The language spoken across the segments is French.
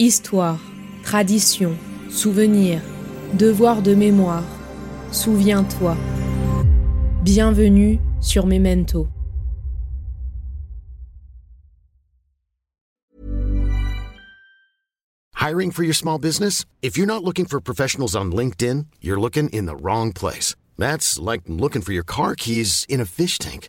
Histoire, tradition, souvenir, devoir de mémoire. Souviens-toi. Bienvenue sur Memento. Hiring for your small business? If you're not looking for professionals on LinkedIn, you're looking in the wrong place. That's like looking for your car keys in a fish tank.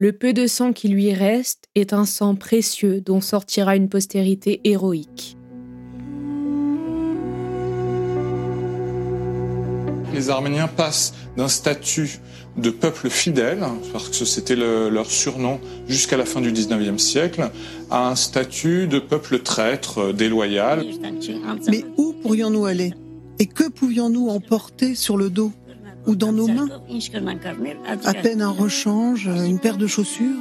Le peu de sang qui lui reste est un sang précieux dont sortira une postérité héroïque. Les Arméniens passent d'un statut de peuple fidèle, parce que c'était le- leur surnom jusqu'à la fin du 19e siècle, à un statut de peuple traître, déloyal. Mais où pourrions-nous aller? Et que pouvions-nous emporter sur le dos? Ou dans nos mains À peine un rechange, une paire de chaussures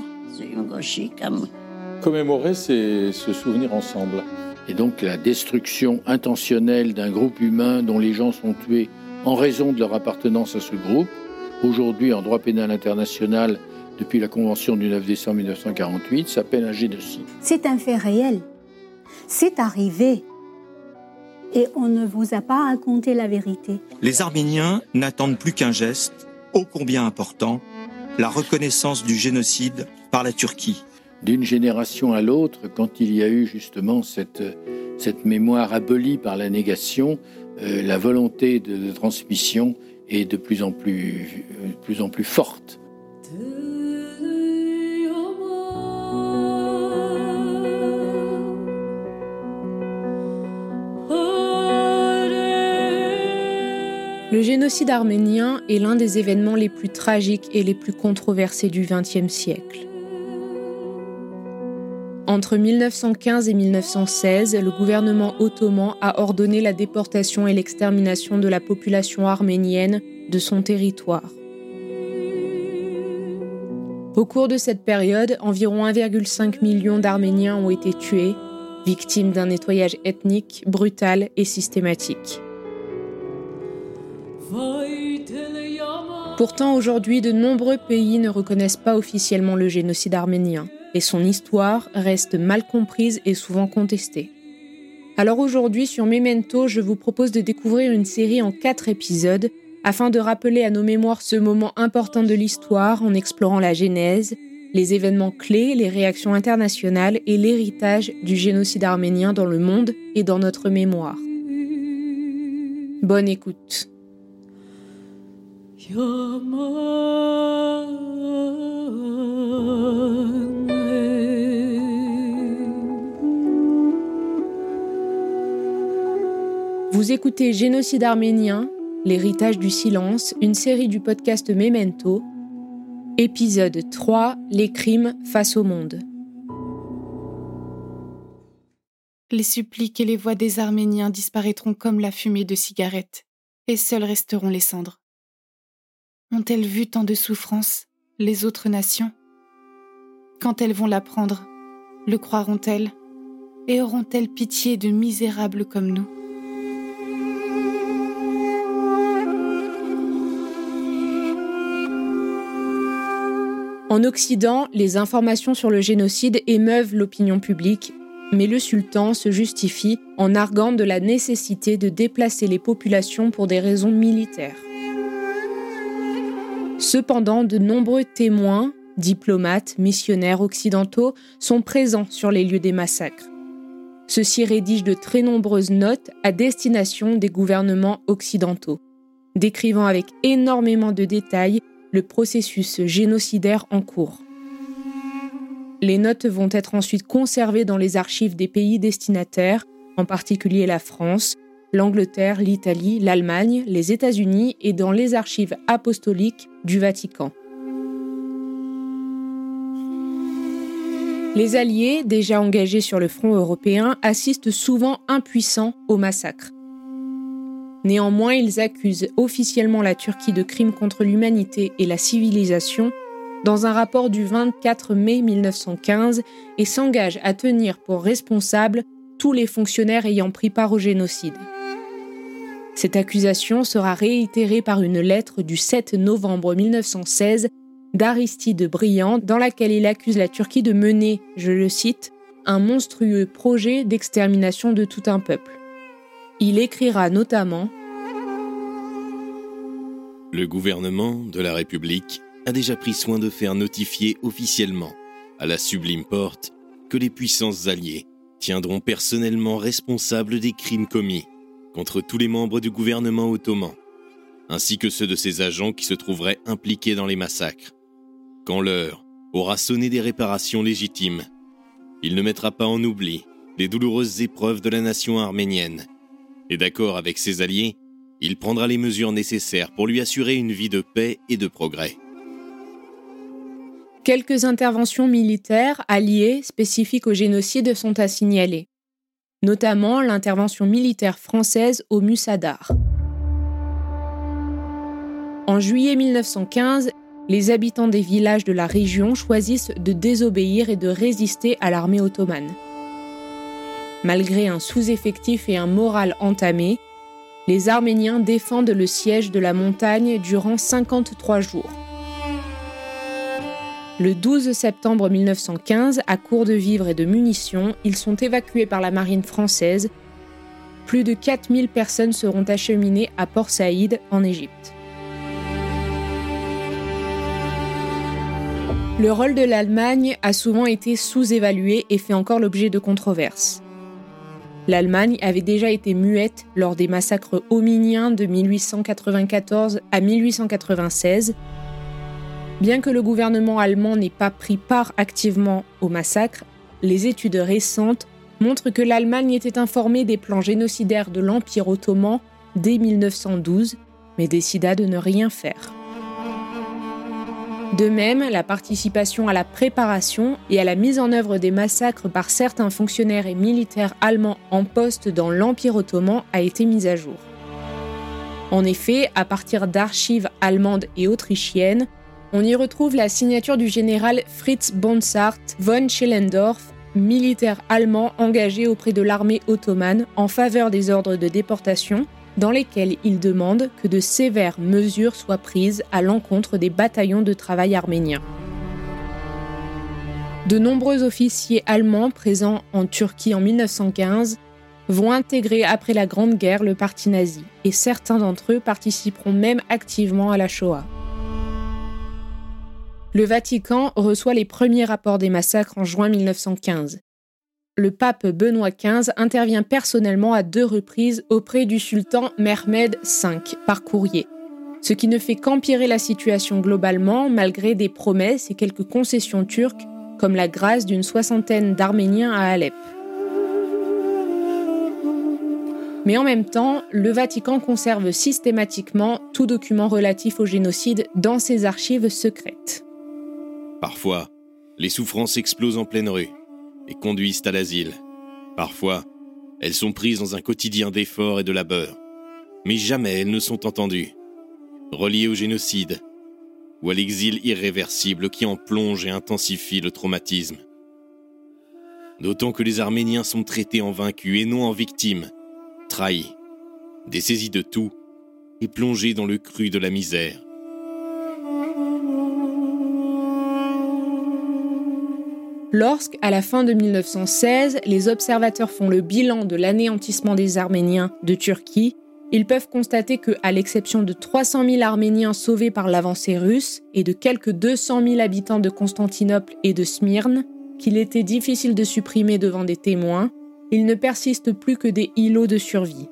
Commémorer, c'est se souvenir ensemble. Et donc la destruction intentionnelle d'un groupe humain dont les gens sont tués en raison de leur appartenance à ce groupe, aujourd'hui en droit pénal international depuis la Convention du 9 décembre 1948, s'appelle un génocide. C'est un fait réel. C'est arrivé. Et on ne vous a pas raconté la vérité. Les Arméniens n'attendent plus qu'un geste, ô combien important, la reconnaissance du génocide par la Turquie. D'une génération à l'autre, quand il y a eu justement cette, cette mémoire abolie par la négation, euh, la volonté de, de transmission est de plus en plus, euh, de plus, en plus forte. Le génocide arménien est l'un des événements les plus tragiques et les plus controversés du XXe siècle. Entre 1915 et 1916, le gouvernement ottoman a ordonné la déportation et l'extermination de la population arménienne de son territoire. Au cours de cette période, environ 1,5 million d'Arméniens ont été tués, victimes d'un nettoyage ethnique brutal et systématique. Pourtant, aujourd'hui, de nombreux pays ne reconnaissent pas officiellement le génocide arménien, et son histoire reste mal comprise et souvent contestée. Alors aujourd'hui, sur Memento, je vous propose de découvrir une série en quatre épisodes, afin de rappeler à nos mémoires ce moment important de l'histoire en explorant la genèse, les événements clés, les réactions internationales et l'héritage du génocide arménien dans le monde et dans notre mémoire. Bonne écoute. Vous écoutez Génocide arménien, l'héritage du silence, une série du podcast Memento, épisode 3, les crimes face au monde. Les suppliques et les voix des Arméniens disparaîtront comme la fumée de cigarettes, et seules resteront les cendres. Ont-elles vu tant de souffrances, les autres nations? Quand elles vont l'apprendre, le croiront-elles? Et auront-elles pitié de misérables comme nous? En Occident, les informations sur le génocide émeuvent l'opinion publique, mais le sultan se justifie en arguant de la nécessité de déplacer les populations pour des raisons militaires. Cependant, de nombreux témoins, diplomates, missionnaires occidentaux sont présents sur les lieux des massacres. Ceux-ci rédigent de très nombreuses notes à destination des gouvernements occidentaux, décrivant avec énormément de détails le processus génocidaire en cours. Les notes vont être ensuite conservées dans les archives des pays destinataires, en particulier la France, l'Angleterre, l'Italie, l'Allemagne, les États-Unis et dans les archives apostoliques du Vatican. Les Alliés, déjà engagés sur le front européen, assistent souvent impuissants au massacre. Néanmoins, ils accusent officiellement la Turquie de crimes contre l'humanité et la civilisation dans un rapport du 24 mai 1915 et s'engagent à tenir pour responsables tous les fonctionnaires ayant pris part au génocide. Cette accusation sera réitérée par une lettre du 7 novembre 1916 d'Aristide Briand dans laquelle il accuse la Turquie de mener, je le cite, un monstrueux projet d'extermination de tout un peuple. Il écrira notamment Le gouvernement de la République a déjà pris soin de faire notifier officiellement à la sublime porte que les puissances alliées tiendront personnellement responsables des crimes commis contre tous les membres du gouvernement ottoman, ainsi que ceux de ses agents qui se trouveraient impliqués dans les massacres. Quand l'heure aura sonné des réparations légitimes, il ne mettra pas en oubli les douloureuses épreuves de la nation arménienne. Et d'accord avec ses alliés, il prendra les mesures nécessaires pour lui assurer une vie de paix et de progrès. Quelques interventions militaires alliées spécifiques au génocide sont à signaler, notamment l'intervention militaire française au Musadar. En juillet 1915, les habitants des villages de la région choisissent de désobéir et de résister à l'armée ottomane. Malgré un sous-effectif et un moral entamé, les Arméniens défendent le siège de la montagne durant 53 jours. Le 12 septembre 1915, à court de vivres et de munitions, ils sont évacués par la marine française. Plus de 4000 personnes seront acheminées à Port Saïd, en Égypte. Le rôle de l'Allemagne a souvent été sous-évalué et fait encore l'objet de controverses. L'Allemagne avait déjà été muette lors des massacres hominiens de 1894 à 1896. Bien que le gouvernement allemand n'ait pas pris part activement au massacre, les études récentes montrent que l'Allemagne était informée des plans génocidaires de l'Empire ottoman dès 1912, mais décida de ne rien faire. De même, la participation à la préparation et à la mise en œuvre des massacres par certains fonctionnaires et militaires allemands en poste dans l'Empire ottoman a été mise à jour. En effet, à partir d'archives allemandes et autrichiennes, on y retrouve la signature du général Fritz Bonsart von Schellendorf, militaire allemand engagé auprès de l'armée ottomane en faveur des ordres de déportation dans lesquels il demande que de sévères mesures soient prises à l'encontre des bataillons de travail arméniens. De nombreux officiers allemands présents en Turquie en 1915 vont intégrer après la Grande Guerre le parti nazi, et certains d'entre eux participeront même activement à la Shoah. Le Vatican reçoit les premiers rapports des massacres en juin 1915 le pape Benoît XV intervient personnellement à deux reprises auprès du sultan Mehmed V par courrier, ce qui ne fait qu'empirer la situation globalement malgré des promesses et quelques concessions turques comme la grâce d'une soixantaine d'Arméniens à Alep. Mais en même temps, le Vatican conserve systématiquement tout document relatif au génocide dans ses archives secrètes. Parfois, les souffrances explosent en pleine rue et conduisent à l'asile. Parfois, elles sont prises dans un quotidien d'efforts et de labeur, mais jamais elles ne sont entendues, reliées au génocide ou à l'exil irréversible qui en plonge et intensifie le traumatisme. D'autant que les Arméniens sont traités en vaincus et non en victimes, trahis, dessaisis de tout et plongés dans le cru de la misère. Lorsque, à la fin de 1916, les observateurs font le bilan de l'anéantissement des Arméniens de Turquie, ils peuvent constater que, à l'exception de 300 000 Arméniens sauvés par l'avancée russe et de quelques 200 000 habitants de Constantinople et de Smyrne, qu'il était difficile de supprimer devant des témoins, il ne persiste plus que des îlots de survie.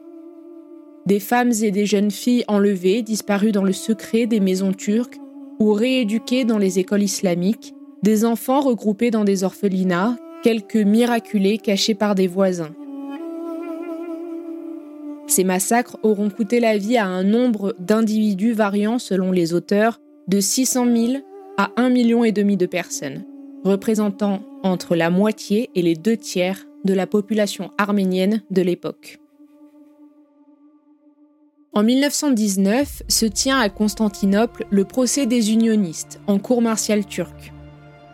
Des femmes et des jeunes filles enlevées, disparues dans le secret des maisons turques ou rééduquées dans les écoles islamiques, des enfants regroupés dans des orphelinats, quelques miraculés cachés par des voisins. Ces massacres auront coûté la vie à un nombre d'individus variant selon les auteurs de 600 000 à 1,5 million de personnes, représentant entre la moitié et les deux tiers de la population arménienne de l'époque. En 1919 se tient à Constantinople le procès des unionistes en cour martiale turque.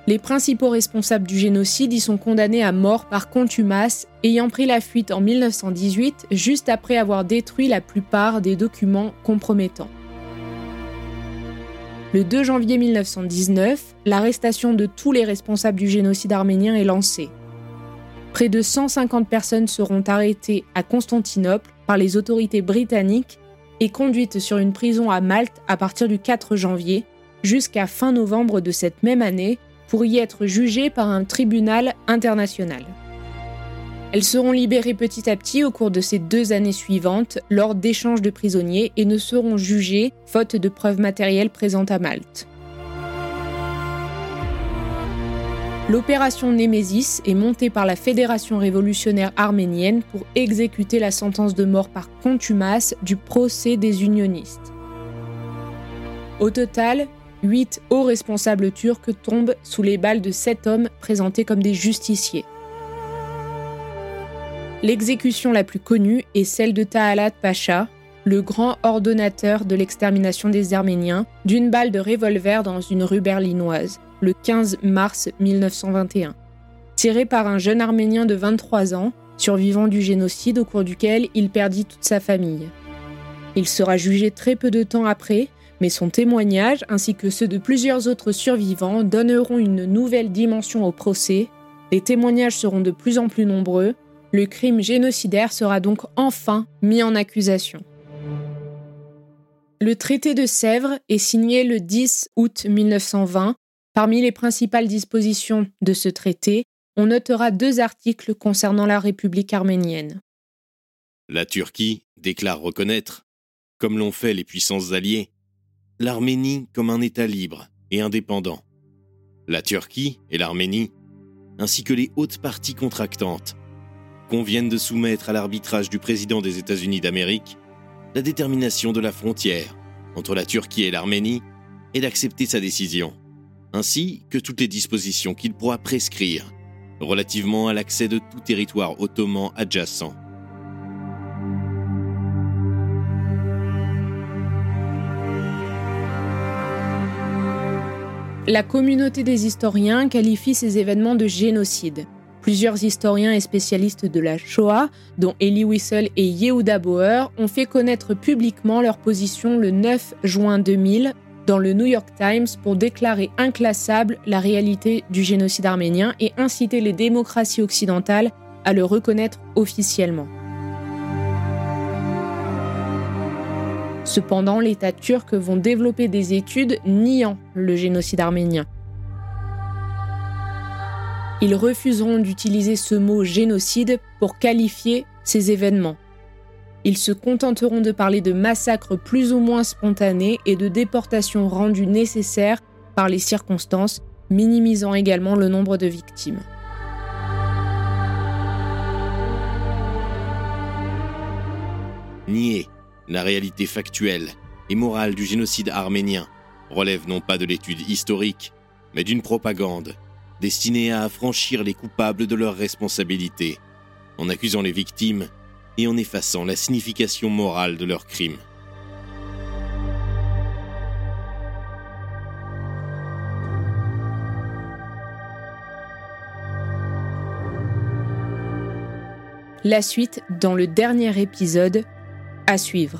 Les principaux responsables du génocide y sont condamnés à mort par contumace, ayant pris la fuite en 1918 juste après avoir détruit la plupart des documents compromettants. Le 2 janvier 1919, l'arrestation de tous les responsables du génocide arménien est lancée. Près de 150 personnes seront arrêtées à Constantinople par les autorités britanniques et conduites sur une prison à Malte à partir du 4 janvier jusqu'à fin novembre de cette même année pour y être jugées par un tribunal international. Elles seront libérées petit à petit au cours de ces deux années suivantes lors d'échanges de prisonniers et ne seront jugées faute de preuves matérielles présentes à Malte. L'opération Némésis est montée par la Fédération révolutionnaire arménienne pour exécuter la sentence de mort par contumace du procès des unionistes. Au total, huit hauts responsables turcs tombent sous les balles de sept hommes présentés comme des justiciers. L'exécution la plus connue est celle de Tahalat Pacha, le grand ordonnateur de l'extermination des Arméniens, d'une balle de revolver dans une rue berlinoise, le 15 mars 1921. Tiré par un jeune Arménien de 23 ans, survivant du génocide au cours duquel il perdit toute sa famille. Il sera jugé très peu de temps après, mais son témoignage ainsi que ceux de plusieurs autres survivants donneront une nouvelle dimension au procès. Les témoignages seront de plus en plus nombreux le crime génocidaire sera donc enfin mis en accusation. Le traité de Sèvres est signé le 10 août 1920. Parmi les principales dispositions de ce traité, on notera deux articles concernant la République arménienne. La Turquie déclare reconnaître, comme l'ont fait les puissances alliées, l'Arménie comme un État libre et indépendant. La Turquie et l'Arménie, ainsi que les hautes parties contractantes, conviennent de soumettre à l'arbitrage du président des États-Unis d'Amérique la détermination de la frontière entre la Turquie et l'Arménie et d'accepter sa décision, ainsi que toutes les dispositions qu'il pourra prescrire relativement à l'accès de tout territoire ottoman adjacent. La communauté des historiens qualifie ces événements de génocide. Plusieurs historiens et spécialistes de la Shoah, dont Elie Wiesel et Yehuda Bauer, ont fait connaître publiquement leur position le 9 juin 2000 dans le New York Times pour déclarer inclassable la réalité du génocide arménien et inciter les démocraties occidentales à le reconnaître officiellement. Cependant, l'État turc vont développer des études niant le génocide arménien ils refuseront d'utiliser ce mot génocide pour qualifier ces événements. Ils se contenteront de parler de massacres plus ou moins spontanés et de déportations rendues nécessaires par les circonstances, minimisant également le nombre de victimes. Nier la réalité factuelle et morale du génocide arménien relève non pas de l'étude historique, mais d'une propagande destinés à affranchir les coupables de leurs responsabilités, en accusant les victimes et en effaçant la signification morale de leurs crimes. La suite dans le dernier épisode à suivre.